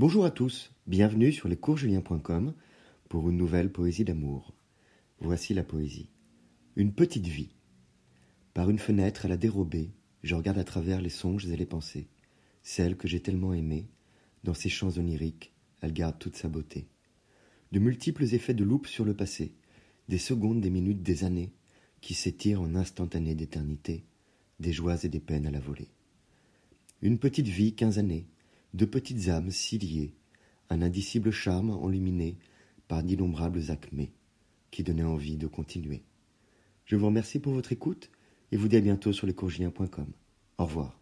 Bonjour à tous, bienvenue sur lescoursjulien.com pour une nouvelle poésie d'amour. Voici la poésie. Une petite vie. Par une fenêtre à la dérobée, je regarde à travers les songes et les pensées. Celle que j'ai tellement aimée, dans ses chants oniriques, elle garde toute sa beauté. De multiples effets de loupe sur le passé, des secondes, des minutes, des années, qui s'étirent en instantanées d'éternité, des joies et des peines à la volée. Une petite vie, quinze années, deux petites âmes si liées, un indicible charme enluminé par d'innombrables acmés, qui donnaient envie de continuer. Je vous remercie pour votre écoute et vous dis à bientôt sur lescourgiens.com. Au revoir.